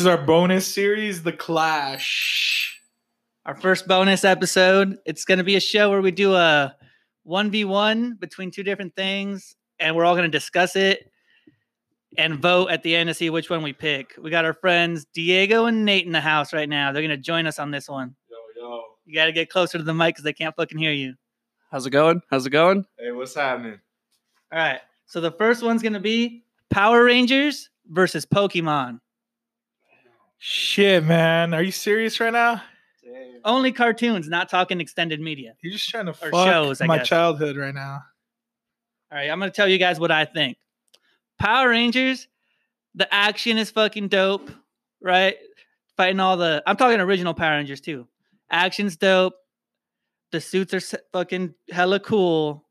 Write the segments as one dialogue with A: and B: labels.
A: This is our bonus series, The Clash.
B: Our first bonus episode. It's going to be a show where we do a 1v1 between two different things, and we're all going to discuss it and vote at the end to see which one we pick. We got our friends Diego and Nate in the house right now. They're going to join us on this one.
C: Yo, yo.
B: You got to get closer to the mic because they can't fucking hear you.
D: How's it going? How's it going?
C: Hey, what's happening?
B: All right. So the first one's going to be Power Rangers versus Pokemon.
A: Shit, man. Are you serious right now?
B: Only cartoons, not talking extended media.
A: You're just trying to
B: Or
A: fuck
B: shows,
A: my
B: guess.
A: childhood right now.
B: All right, I'm gonna tell you guys what I think. Power Rangers, the action is fucking dope, right? Fighting all the, I'm talking original Power Rangers too. Action's dope. The suits are fucking hella cool,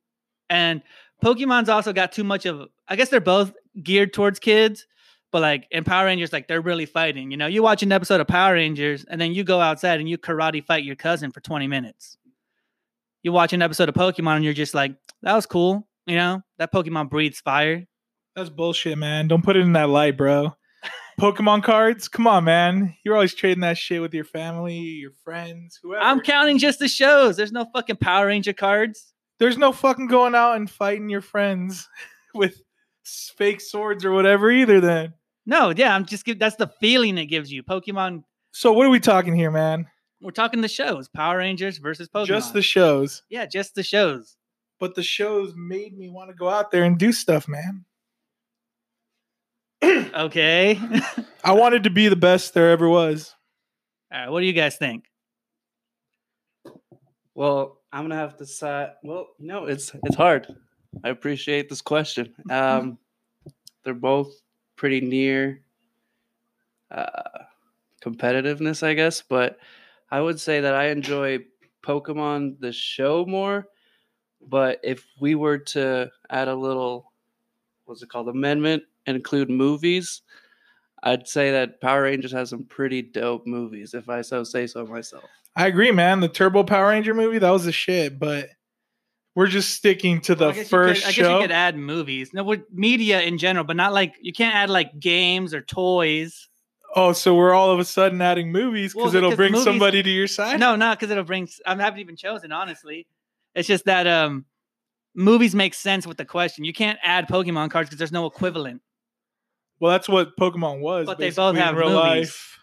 B: and Pokemon's also got too much of. I guess they're both geared towards kids, but like in Power Rangers, like they're really fighting. You know, you watch an episode of Power Rangers, and then you go outside and you karate fight your cousin for 20 minutes. You watch an episode of Pokemon, and you're just like, that was cool. You know, that Pokemon breathes fire.
A: That's bullshit, man. Don't put it in that light, bro. Pokemon cards? Come on, man. You're always trading that shit with your family, your friends, whoever.
B: I'm counting just the shows. There's no fucking Power Ranger cards.
A: There's no fucking going out and fighting your friends with fake swords or whatever either then.
B: No, yeah, I'm just give, that's the feeling it gives you. Pokemon.
A: So what are we talking here, man?
B: We're talking the shows. Power Rangers versus Pokemon.
A: Just the shows.
B: yeah, just the shows.
A: But the shows made me want to go out there and do stuff, man.
B: Okay.
A: I wanted to be the best there ever was.
B: All right, what do you guys think?
D: Well, I'm gonna have to decide. Well, no, it's it's hard. I appreciate this question. Um, they're both pretty near uh, competitiveness, I guess, but I would say that I enjoy Pokemon the show more. But if we were to add a little, what's it called, amendment and include movies, I'd say that Power Rangers has some pretty dope movies, if I so say so myself.
A: I agree, man. The Turbo Power Ranger movie, that was the shit, but we're just sticking to the
B: Well,
A: first
B: could, I guess you could add movies. No, with media in general, but not like you can't add like games or toys.
A: oh, so we're all of a sudden adding movies because
B: Well,
A: it'll bring
B: movies-
A: somebody to your side?
B: No, not because it'll bring. I haven't even chosen, honestly. It's just that um, movies make sense with the question. You can't add Pokemon cards because there's no equivalent.
A: Well, that's what Pokemon was.
B: But they both have
A: real
B: movies.
A: life.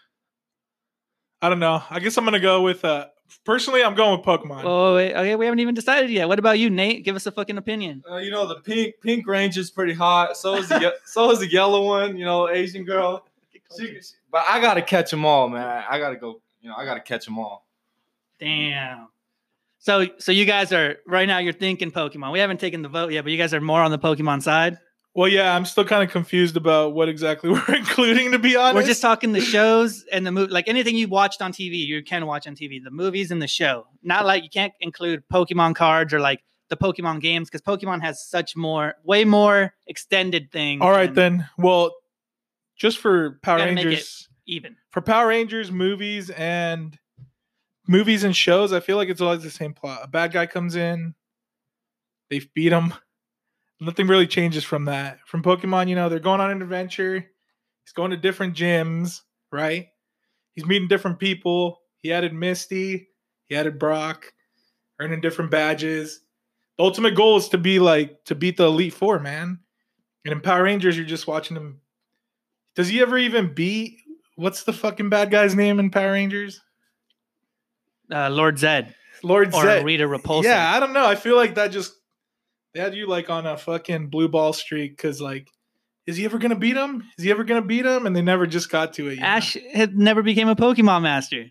A: I don't know. I guess I'm gonna go with uh personally I'm going with Pokemon.
B: Oh, wait, okay, we haven't even decided yet. What about you, Nate? Give us a fucking opinion.
C: Uh, you know the pink pink range is pretty hot. So is the ye- so is the yellow one. You know, Asian girl. She, but I gotta catch them all, man. I gotta go. You know, I gotta catch them all.
B: Damn. So, so you guys are right now. You're thinking Pokemon. We haven't taken the vote yet, but you guys are more on the Pokemon side.
A: Well, yeah, I'm still kind of confused about what exactly we're including to be honest.
B: We're just talking the shows and the movie, like anything you watched on TV, you can watch on TV. The movies and the show. Not like you can't include Pokemon cards or like the Pokemon games because Pokemon has such more, way more extended things.
A: All right then. Well, just for Power
B: Gotta make it-
A: Rangers
B: Even.
A: for Power Rangers movies and movies and shows, I feel like it's always the same plot. A bad guy comes in, they beat him. Nothing really changes from that. From Pokemon, you know, they're going on an adventure. He's going to different gyms, right? He's meeting different people. He added Misty, he added Brock, earning different badges. The ultimate goal is to be like to beat the Elite Four, man. And in Power Rangers, you're just watching him. Does he ever even beat what's the fucking bad guy's name in Power Rangers?
B: Uh, Lord Zedd
A: Lord
B: or
A: Zedd.
B: Rita Repulsa.
A: Yeah, I don't know. I feel like that just they had you like on a fucking blue ball streak because like, is he ever gonna beat him? Is he ever gonna beat him? And they never just got to it. you know?
B: Ash had never became a Pokemon master.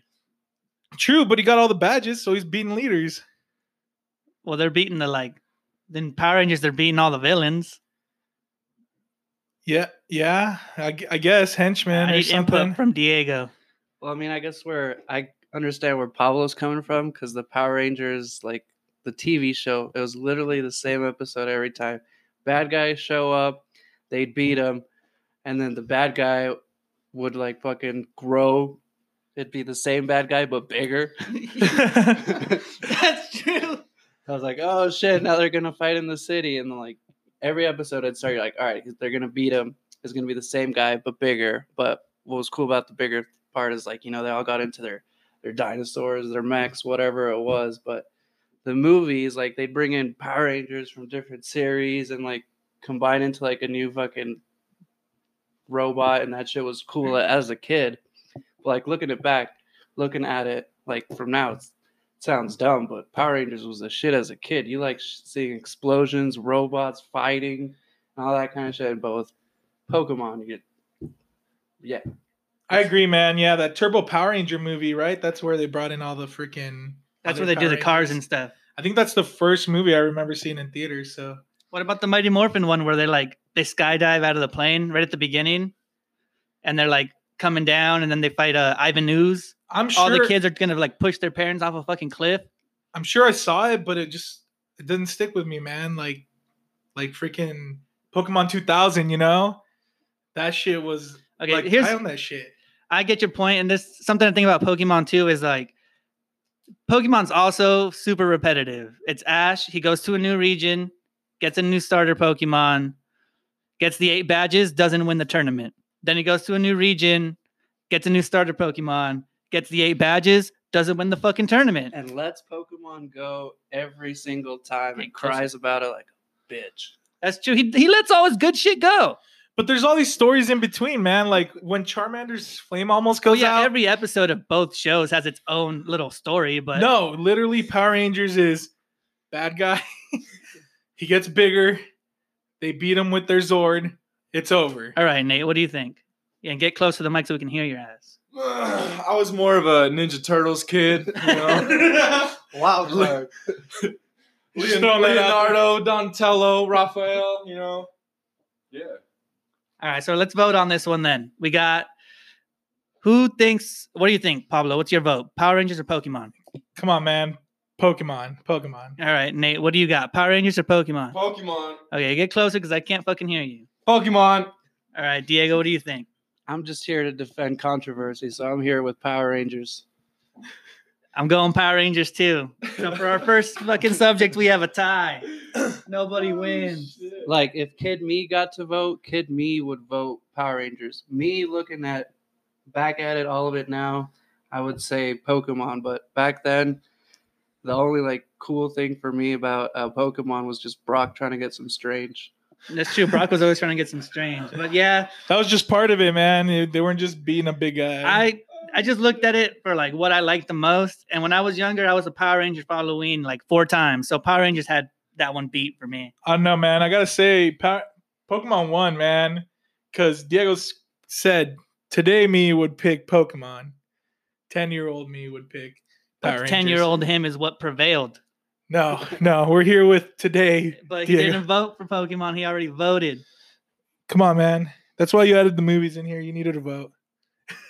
A: True, but he got all the badges, so he's beating leaders.
B: Well, they're beating the like. Then Power Rangers, they're beating all the villains.
A: Yeah, yeah. I, I guess henchman
B: I
A: or
B: need
A: something.
B: input from Diego.
D: Well, I mean, I guess where I understand where Pablo's coming from because the Power Rangers, like the TV show, it was literally the same episode every time. Bad guys show up, they'd beat him, and then the bad guy would like fucking grow. It'd be the same bad guy but bigger.
B: That's true.
D: I was like, oh shit, now they're gonna fight in the city, and like every episode I'd start you're like, all right, they're gonna beat him. It's gonna be the same guy but bigger. But what was cool about the bigger part is like you know they all got into their their dinosaurs, their mechs, whatever it was. But the movies, like they bring in Power Rangers from different series and like combine into like a new fucking robot, and that shit was cool mm. as a kid. But, Like looking it back, looking at it like from now, it's, it sounds dumb, but Power Rangers was the shit as a kid. You like seeing explosions, robots fighting, and all that kind of shit. But with Pokemon, you get yeah,
A: I agree, man. Yeah, that Turbo Power Ranger movie, right? That's where they brought in all the freaking.
B: That's where they do the cars and stuff.
A: I think that's the first movie I remember seeing in theaters. So
B: What about the Mighty Morphin one where they like they skydive out of the plane right at the beginning, and they're like coming down, and then they fight uh, Ivan Ooze.
A: I'm sure
B: All the kids are gonna like push their parents off a fucking cliff.
A: I'm sure I saw it, but it just it didn't stick with me, man. Like like freaking Pokemon 2000, you know? That shit was
B: Okay,
A: like
B: here's
A: I own that shit.
B: I get your point, and this something to think about Pokemon too is like Pokemon's also super repetitive. It's Ash. He goes to a new region, gets a new starter Pokemon, gets the eight badges, doesn't win the tournament. Then he goes to a new region, gets a new starter Pokemon, gets the eight badges, doesn't win the fucking tournament.
D: and lets Pokemon go every single time and cries about it like a bitch.
B: That's true. He he lets all his good shit go.
A: But there's all these stories in between, man. Like when Charmander's flame almost
B: Oh
A: goes
B: yeah,
A: out.
B: every episode of both shows has its own little story, but
A: no, literally Power Rangers is bad guy. he gets bigger. They beat him with their Zord. It's over.
B: all right, Nate, what do you think? Yeah, get close to the mic so we can hear your ass.
C: I was more of a Ninja Turtles kid, you know.
D: Wild
C: card.
A: Just throwing that out.
C: Leonardo, Donatello, Raphael, you know. Yeah.
B: All right, so let's vote on this one then. We got who thinks what do you think, Pablo? What's your vote? Power Rangers or Pokemon?
A: Come on, man. Pokemon. Pokemon.
B: All right, Nate, what do you got? Power Rangers or Pokemon?
C: Pokemon.
B: Okay, get closer because I can't fucking hear you.
C: Pokemon.
B: All right, Diego, what do you think?
D: I'm just here to defend controversy, so I'm here with Power Rangers.
B: I'm going Power Rangers too. So for our first fucking subject, we have a tie. Nobody wins.
D: Like if Kid Me got to vote, Kid Me would vote Power Rangers. Me looking at back at it, all of it now, I would say Pokemon. But back then, the only like cool thing for me about uh, Pokemon was just Brock trying to get some strange.
B: That's true. Brock was always trying to get some strange, but yeah,
A: That was just part of it, man. They- They weren't just being a big guy.
B: I I just looked at it for like what I liked the most. And when I was younger, I was a Power Ranger for Halloween like four times. So Power Rangers had that one beat for me.
A: I know, man. I gotta say, pa- Pokemon won, man, because Diego said today me would pick Pokemon. Ten year old me would pick Power Rangers.
B: Ten year old him is what prevailed.
A: No, no, we're here with today.
B: But he
A: Diego.
B: didn't vote for Pokemon. He already voted.
A: Come on, man. That's why you added the movies in here. You needed a vote.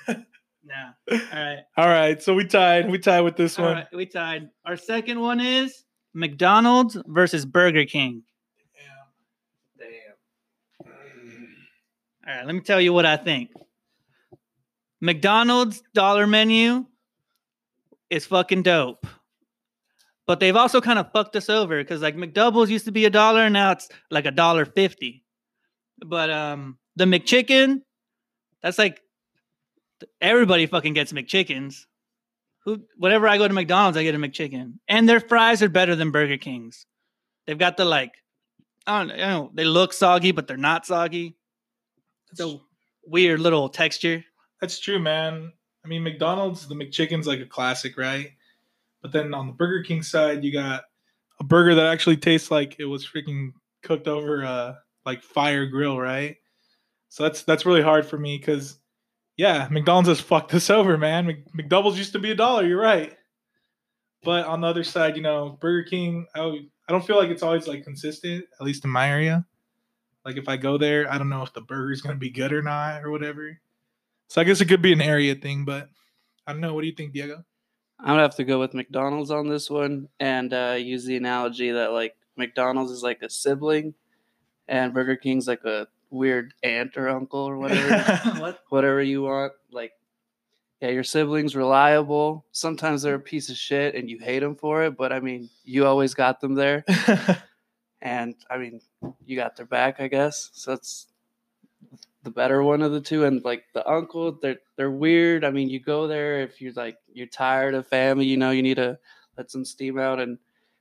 B: Nah. All right.
A: All right, so we tied. We tied with this
B: All
A: one.
B: right. We tied. Our second one is McDonald's versus Burger King.
D: Damn.
B: All right. Let me tell you what I think. McDonald's dollar menu is fucking dope. But they've also kind of fucked us over because like McDoubles used to be a dollar and now it's like a dollar fifty. But um the McChicken, that's like everybody fucking gets McChickens. Who whenever I go to McDonald's, I get a McChicken. And their fries are better than Burger King's. They've got the like I don't, I don't know, they look soggy, but they're not soggy. It's a weird little texture.
A: That's true, man. I mean, McDonald's, the McChicken's like a classic, right? But then on the Burger King side, you got a burger that actually tastes like it was freaking cooked over a like fire grill, right? So that's that's really hard for me because, yeah, McDonald's has fucked us over, man. Mc- McDoubles used to be a dollar. You're right. But on the other side, you know, Burger King, I, I don't feel like it's always like consistent, at least in my area. Like if I go there, I don't know if the burger's gonna be good or not or whatever. So I guess it could be an area thing, but I don't know. What do you think, Diego?
D: I'm gonna have to go with McDonald's on this one and uh, use the analogy that like McDonald's is like a sibling, and Burger King's like a weird aunt or uncle or whatever,
B: what?
D: whatever you want. Like, yeah, your sibling's reliable. Sometimes they're a mm-hmm. piece of shit and you hate them for it, but I mean, you always got them there, and I mean, you got their back, I guess. So that's the better one of the two. And like the uncle, they're they're weird. I mean, you go there if you're like you're tired of family, you know, you need to let some steam out and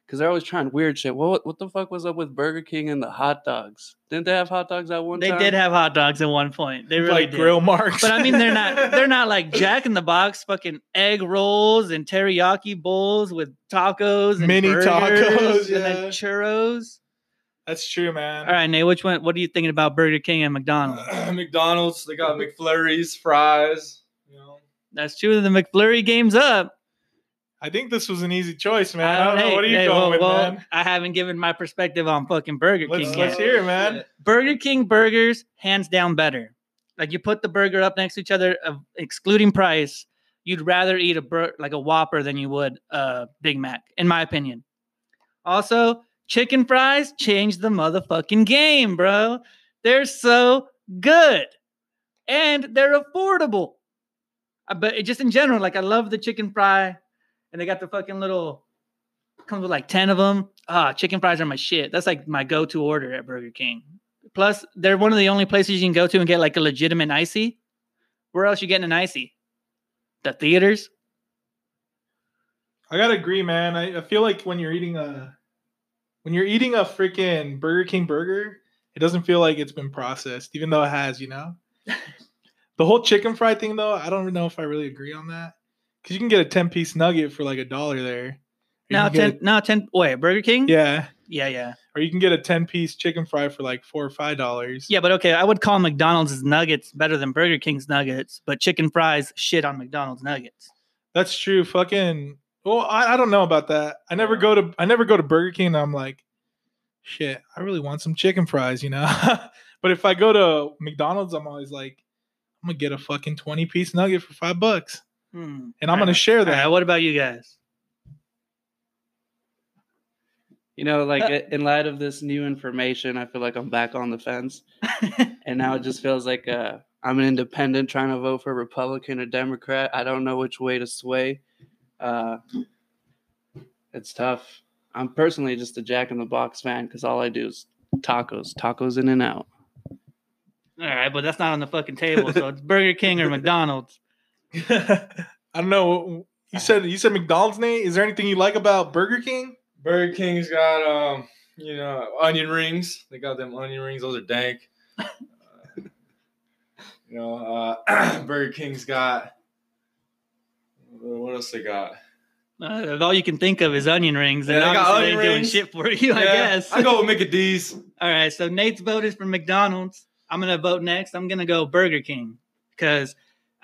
D: because they're always trying weird shit. What what the fuck was up with Burger King and the hot dogs? Didn't they have hot dogs at one point?
B: They
D: time?
B: did have hot dogs at one point. They really
A: like
B: did.
A: grill marks.
B: But I mean, they're not they're not like Jack in the Box, fucking egg rolls and teriyaki bowls with tacos and
A: Mini
B: burgers
A: tacos,
B: and then churros.
A: That's true, man.
B: All right, Nate, which one? What are you thinking about Burger King and McDonald's?
C: McDonald's, they got McFlurries, fries. You know,
B: That's true. The McFlurry game's up.
A: I think this was an easy choice, man. I don't
B: hey,
A: know. What are you
B: hey,
A: going
B: well,
A: with,
B: well,
A: man?
B: I haven't given my perspective on fucking Burger
A: Let's
B: King
A: let's
B: yet.
A: hear it, man.
B: Burger King burgers, hands down, better. Like you put the burger up next to each other, uh, excluding price, you'd rather eat a bur- like a Whopper than you would a Big Mac, in my opinion. Also, chicken fries changed the motherfucking game, bro. They're so good, and they're affordable. Uh, But just in general, like I love the chicken fry, and they got the fucking little comes with like 10 of them. Ah, chicken fries are my shit. That's like my go-to order at Burger King. Plus, they're one of the only places you can go to and get like a legitimate icy. Where else you getting an icy? The theaters.
A: I gotta agree, man. I, I feel like when you're eating a when you're eating a freaking Burger King burger, it doesn't feel like it's been processed, even though it has, you know. the whole chicken fry thing, though, I don't know if I really agree on that because you can get a ten piece nugget for like a dollar there.
B: Now ten. Now ten. Wait, Burger King.
A: yeah,
B: yeah, yeah,
A: or you can get a ten piece chicken fry for like four or five dollars.
B: yeah. But okay, I would call McDonald's nuggets better than Burger King's nuggets, but chicken fries shit on McDonald's nuggets.
A: That's true. Fucking. Well, I, I don't know about that. I never go to I never go to Burger King and I'm like, shit, I really want some chicken fries, you know. but if I go to McDonald's, I'm always like, I'm gonna get a fucking twenty piece nugget for five bucks,
B: Hmm.
A: and I'm gonna share that.
B: right, what about you guys?
D: You know, like
B: Uh,
D: in light of this new information, I feel like I'm back on the fence, and now it just feels like uh, I'm an independent trying to vote for Republican or Democrat. I don't know which way to sway. Uh, it's tough. I'm personally just a Jack in the Box fan because all I do is tacos, tacos in and out.
B: All right, but that's not on the fucking table. So it's Burger King or McDonald's.
A: I don't know. You said you said McDonald's, Nate. Is there anything you like about Burger King?
C: Burger King's got um, you know, onion rings. They got them onion rings. Those are dank. Uh, you know, uh, Burger King's got. What else they got?
B: Uh, all you can think of is onion rings, and
C: Yeah, they got
B: obviously they
C: onion
B: ain't doing shit for you. I guess.
C: I go with Mickey D's.
B: All right, so Nate's vote is for McDonald's. I'm gonna vote next. I'm gonna go Burger King because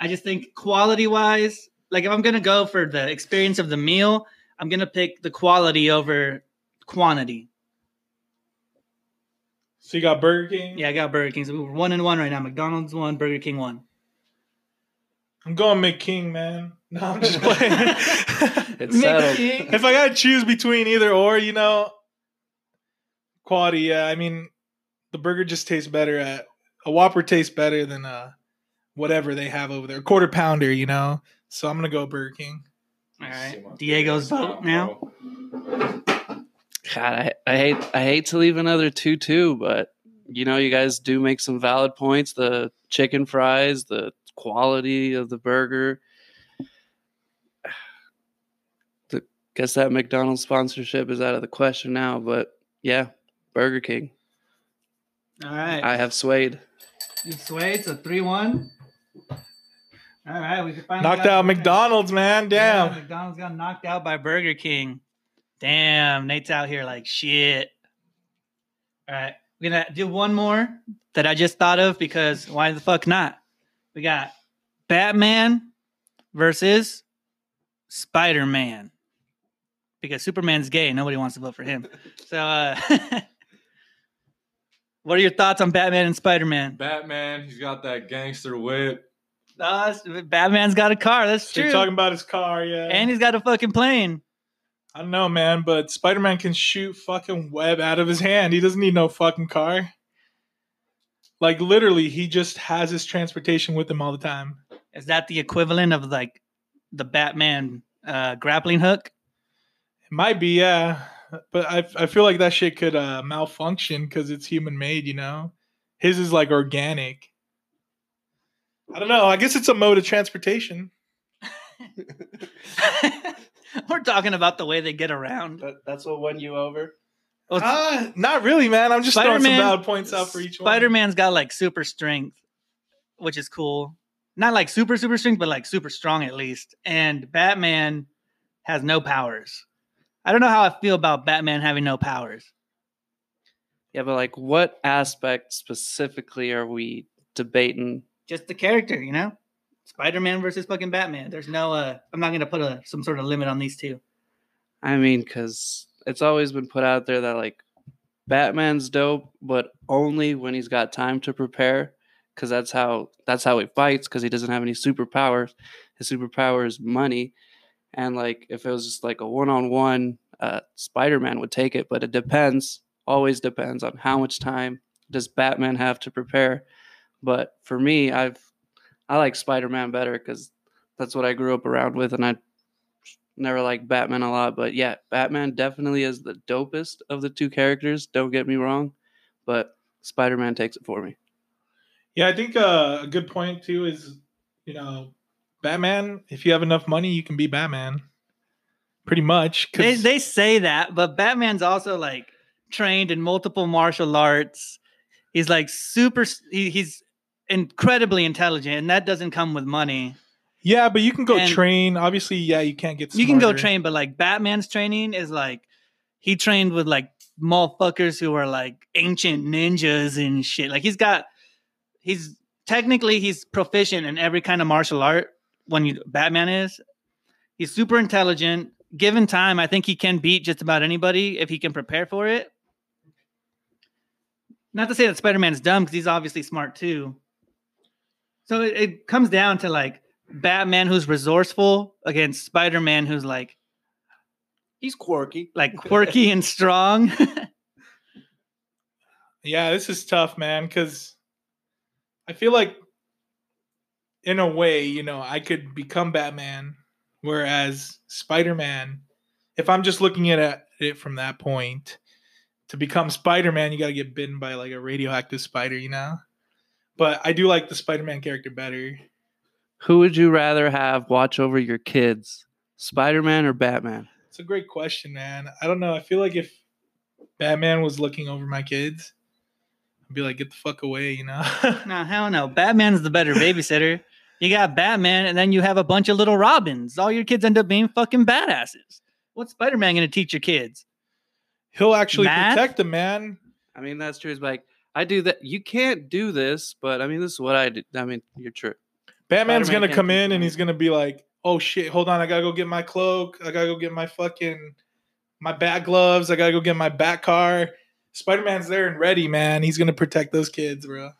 B: I just think quality wise, like if I'm gonna go for the experience of the meal, I'm gonna pick the quality over quantity.
A: So you got Burger King.
B: Yeah, I got Burger King. So we're one and one right now. McDonald's one, Burger King one.
A: I'm going McKing, man. No, I'm just playing.
D: It's settled.
A: If I gotta choose between either or, you know, quality. Yeah, I mean, the burger just tastes better at a Whopper tastes better than uh whatever they have over there, a quarter pounder. You know, so I'm gonna go Burger King.
B: All
C: See
B: right,
C: my
B: Diego's vote now.
D: God, I, I hate I hate to leave another two two, but you know you guys do make some valid points. The chicken fries, the quality of the burger. The, guess that McDonald's sponsorship is out of the question now, but yeah, Burger King.
B: All right,
D: I have swayed.
B: you swayed. So three one. All right, we finally
A: Knocked out McDonald's, man.
B: Yeah,
A: Damn.
B: McDonald's got knocked out by Burger King. Damn, Nate's out here like shit. All right, we're gonna do one more that I just thought of because why the fuck not? We got Batman versus Spider Man because Superman's gay. Nobody wants to vote for him. So, uh, what are your thoughts on Batman and Spider Man?
C: Batman, he's got that gangster whip.
B: Uh, Batman's got a car. That's
A: So
B: true.
A: you're talking about his car, yeah.
B: and he's got a fucking plane.
A: I don't know, man, but Spider Man can shoot fucking web out of his hand. He doesn't need no fucking car. Like literally, he just has his transportation with him all the time.
B: Is that the equivalent of like the Batman uh, grappling hook?
A: It might be, yeah, but I I feel like that shit could uh, malfunction because it's human made. You know, his is like organic. I don't know. I guess it's a mode of transportation.
B: We're talking about the way they get around.
D: That, that's what won you over.
B: Well,
A: Uh, not really, man. I'm just throwing some
B: Spider-Man-
A: valid points out for each one.
B: Spider Man's got like super strength, which is cool. Not like super super strength, but like super strong at least. And Batman has no powers. I don't know how I feel about Batman having no powers.
D: Yeah, but like, what aspect specifically are we debating?
B: Just the character, you know. Spider Man versus fucking Batman. There's no. uh I'm not gonna put a some sort of limit on these two.
D: I mean, because it's always been put out there that like Batman's dope, but only when he's got time to prepare. Because that's how that's how he fights. Because he doesn't have any superpowers. His superpower is money, and like if it was just like a one on one, Spider-Man would take it. But it depends. Always depends on how much time does Batman have to prepare. But for me, I've I like Spider-Man better because that's what I grew up around with, and I never liked Batman a lot, but yeah, Batman definitely is the dopest of the two characters. Don't get me wrong, but Spider Man takes it for me.
A: Yeah, I think uh, a good point too is, you know, Batman. If you have enough money, you can be Batman. Pretty much.
B: They they say that, but Batman's also like trained in multiple martial arts. He's like super. He, he's incredibly intelligent, and that doesn't come with money.
A: yeah, but you can go
B: and-
A: train. Obviously, yeah, you can't get.
B: You can go train, but like Batman's training is like he trained with like motherfuckers who are like ancient ninjas and shit. Like he's got he's technically he's proficient in every kind of martial art when you Batman is. He's super intelligent. Given time, I think he can beat just about anybody if he can prepare for it. Not to say that Spider-Man's dumb because he's obviously smart too. So it, it comes down to like Batman who's resourceful against Spider-Man who's like
D: He's quirky.
B: like quirky and strong.
A: Yeah, this is tough, man, because I feel like, in a way, you know, I could become Batman, whereas Spider Man, if I'm just looking at it- it from that point, to become Spider Man, you got to get bitten by like a radioactive spider, you know? But I do like the Spider Man character better.
D: Who would you rather have watch over your kids, Spider Man or Batman?
A: It's a great question, man. I don't know. I feel like if Batman was looking over my kids, I'd be like, get the fuck away, you know?
B: no, hell no. Batman's the better babysitter. You got Batman, and then you have a bunch of little Robins. All your kids end up being fucking badasses. What's Spider-Man going to teach your kids?
A: He'll actually
B: Math?
A: protect them, man.
D: I mean, that's true. It's like I do that. You can't do this, but I mean, this is what I do. I mean, you're true.
A: Batman's
D: Spider-Man
A: gonna come in and he's gonna be like, "Oh shit, hold on, I gotta go get my cloak. I gotta go get my fucking my bat gloves. I gotta go get my bat car." Spider Man's there and ready, man. He's gonna protect those kids, bro.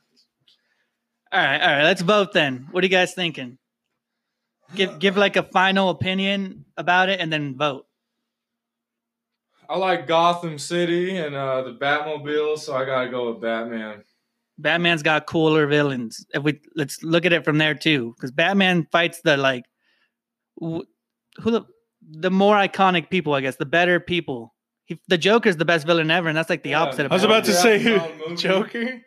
B: All right, all right. Let's vote then. What are you guys thinking? Give give like a final opinion about it, and then vote.
C: I like Gotham City and uh, the Batmobile, so I gotta go with Batman.
B: Batman's got cooler villains. If we let's look at it from there too, because Batman fights the like wh- who the the more iconic people, I guess, the better people. He, the Joker's the best villain ever, and that's like the
C: Yeah,
B: opposite of
A: I was
B: Batman.
A: about to
C: Yeah,
A: say
C: it's not a
A: who. Joker.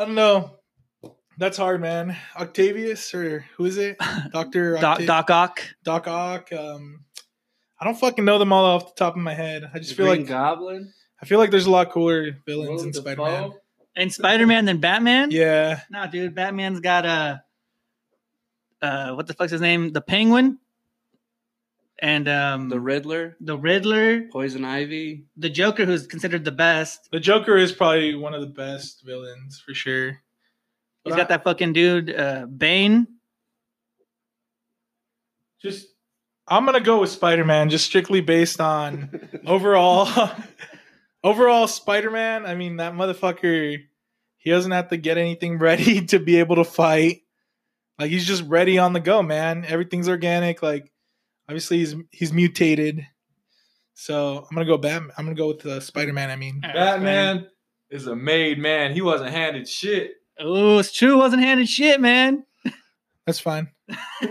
A: I don't know. That's hard, man. Octavius or who is it? Doctor
B: Doc, Doc Ock.
A: Doc Ock. Um, I don't fucking know them all off the top of my head. I just feel
D: Green
A: like
D: Goblin.
A: I feel like there's a lot cooler villains
C: Willem
A: in Spider Man.
C: Dafoe?
B: And Spider Man than Batman?
A: Yeah,
B: No, dude, Batman's got a uh what the fuck's his name? The Penguin. And um
D: The Riddler,
B: the Riddler,
D: Poison Ivy.
B: the Joker who's considered the best.
A: the Joker is probably one of the best villains for sure.
B: He's got
A: I-
B: that fucking dude, uh Bane.
A: Just, I'm gonna go with Spider Man, just strictly based on overall, overall Spider Man. I mean, that motherfucker, he doesn't have to get anything ready to be able to fight. Like he's just ready on the go, man. Everything's organic. Like obviously he's he's mutated. So I'm gonna go Batman. I'm gonna go with uh, Spider Man. I mean,
C: Batman is a made man. He wasn't handed shit.
B: Oh, it's true. Wasn't handed shit, man.
A: that's fine.
B: all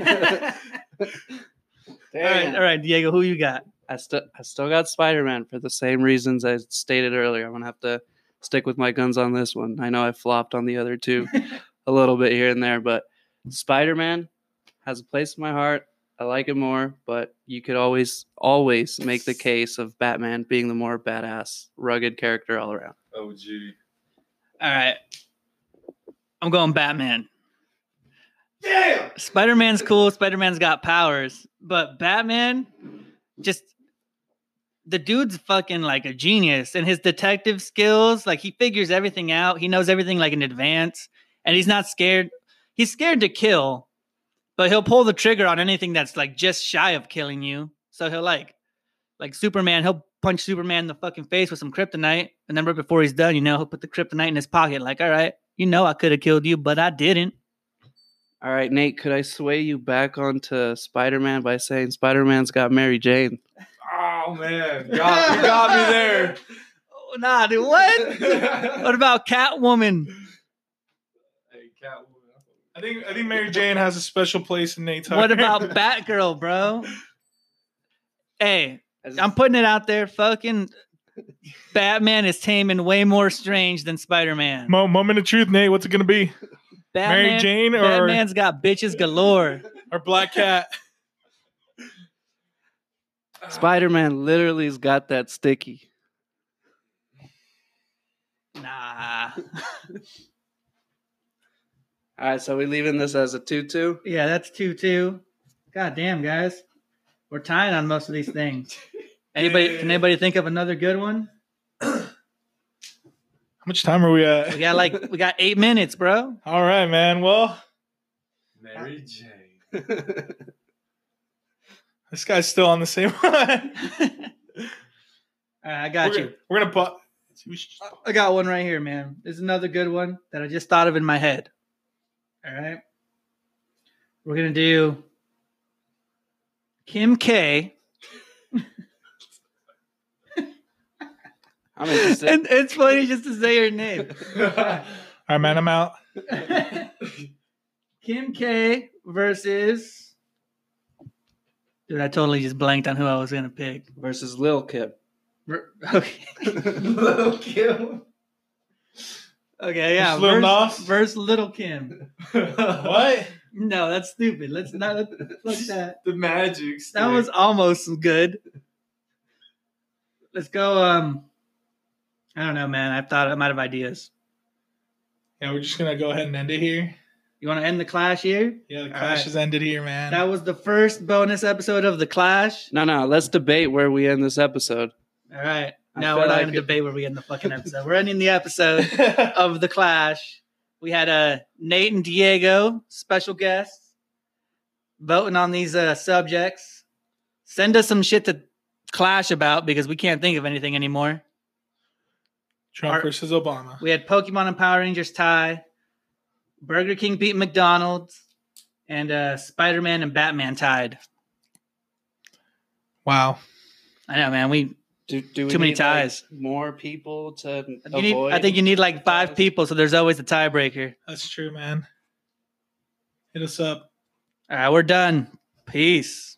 B: right, all right, Diego, who you got?
D: I still I still got Spider Man for the same reasons I stated earlier. I'm gonna have to stick with my guns on this one. I know I flopped on the other two, a little bit here and there, but Spider Man has a place in my heart. I like it more, but you could always, always make the case of Batman being the more badass, rugged character all around.
C: Oh, gee.
B: All right. I'm going Batman.
C: Damn.
B: Spider Man's cool. Spider Man's got powers, but Batman just the dude's fucking like a genius and his detective skills, like he figures everything out. He knows everything like in advance and he's not scared. He's scared to kill, but he'll pull the trigger on anything that's like just shy of killing you. So he'll like like Superman, he'll punch Superman in the fucking face with some kryptonite and then right before he's done, you know, he'll put the kryptonite in his pocket like, "All right, you know I could have killed you, but I didn't."
D: All right, Nate, could I sway you back onto Spider Man by saying Spider Man's got Mary Jane?
C: Oh man, got, you got me there.
B: Oh, nah, dude, what? what about Catwoman?
C: Hey, Catwoman.
A: I think I think Mary Jane has a special place in Nate's heart.
B: What about Batgirl, bro? Hey, I'm putting it out there. Fucking Batman is tame and way more strange than Spider Man.
A: Mo- moment of truth, Nate? What's it gonna be?
B: Batman,
A: Mary Jane or
B: Batman's got bitches galore.
A: or Black Cat?
D: Spider Man literally has got that sticky.
B: Nah.
D: All right, so we leaving this as a 2 2?
B: Yeah, that's two two. God damn, guys. We're tying on most of these things. Anybody can anybody think of another good one?
A: How much time are we at?
B: We got like we got eight minutes, bro.
A: All right, man. Well,
C: Mary Jane.
A: this guy's still on the same one.
B: All right, I got
A: we're
B: you.
A: Gonna, we're gonna put. We
B: I got one right here, man. There's another good one that I just thought of in my head. All right. We're going to do Kim K.
D: I'm interested.
B: And it's funny just to say her name.
A: All right, man. I'm out.
B: Kim K versus. Dude, I totally just blanked on who I was going to pick.
D: Versus Lil Kip.
B: Ver- Okay.
C: Little Kim.
B: Okay, yeah.
A: Versus Lil Nas?
B: Versus, versus Little Kim.
A: What?
B: No, that's stupid. Let's not. Fuck that.
C: The magic.
B: That was almost good. Let's go. Um, I don't know, man. I thought I'm out of ideas.
A: Yeah, we're just gonna go ahead and end it here.
B: You want to end the clash here?
A: Yeah, the clash
B: right.
A: has ended here, man.
B: That was the first bonus episode of the clash.
D: No, no, let's debate where we end this episode.
B: All right.
D: I
B: No,
D: feel
B: we're not
D: like
B: going to debate where we end the fucking episode. We're ending the episode of the clash. We had uh, Nate and Diego, special guests, voting on these uh, subjects. Send us some shit to clash about because we can't think of anything anymore.
A: Trump
B: Our-
A: versus Obama.
B: We had Pokemon and Power Rangers tie. Burger King beat McDonald's. And uh, Spider Man and Batman tied.
A: Wow.
B: I know, man. We
D: Do, do we
B: Too many
D: need, like,
B: ties.
D: more people to
B: you need,
D: avoid?
B: I think you need like five
D: ties?
B: people, so there's always a tiebreaker.
A: That's true, man. Hit us up.
B: All right, we're done. Peace.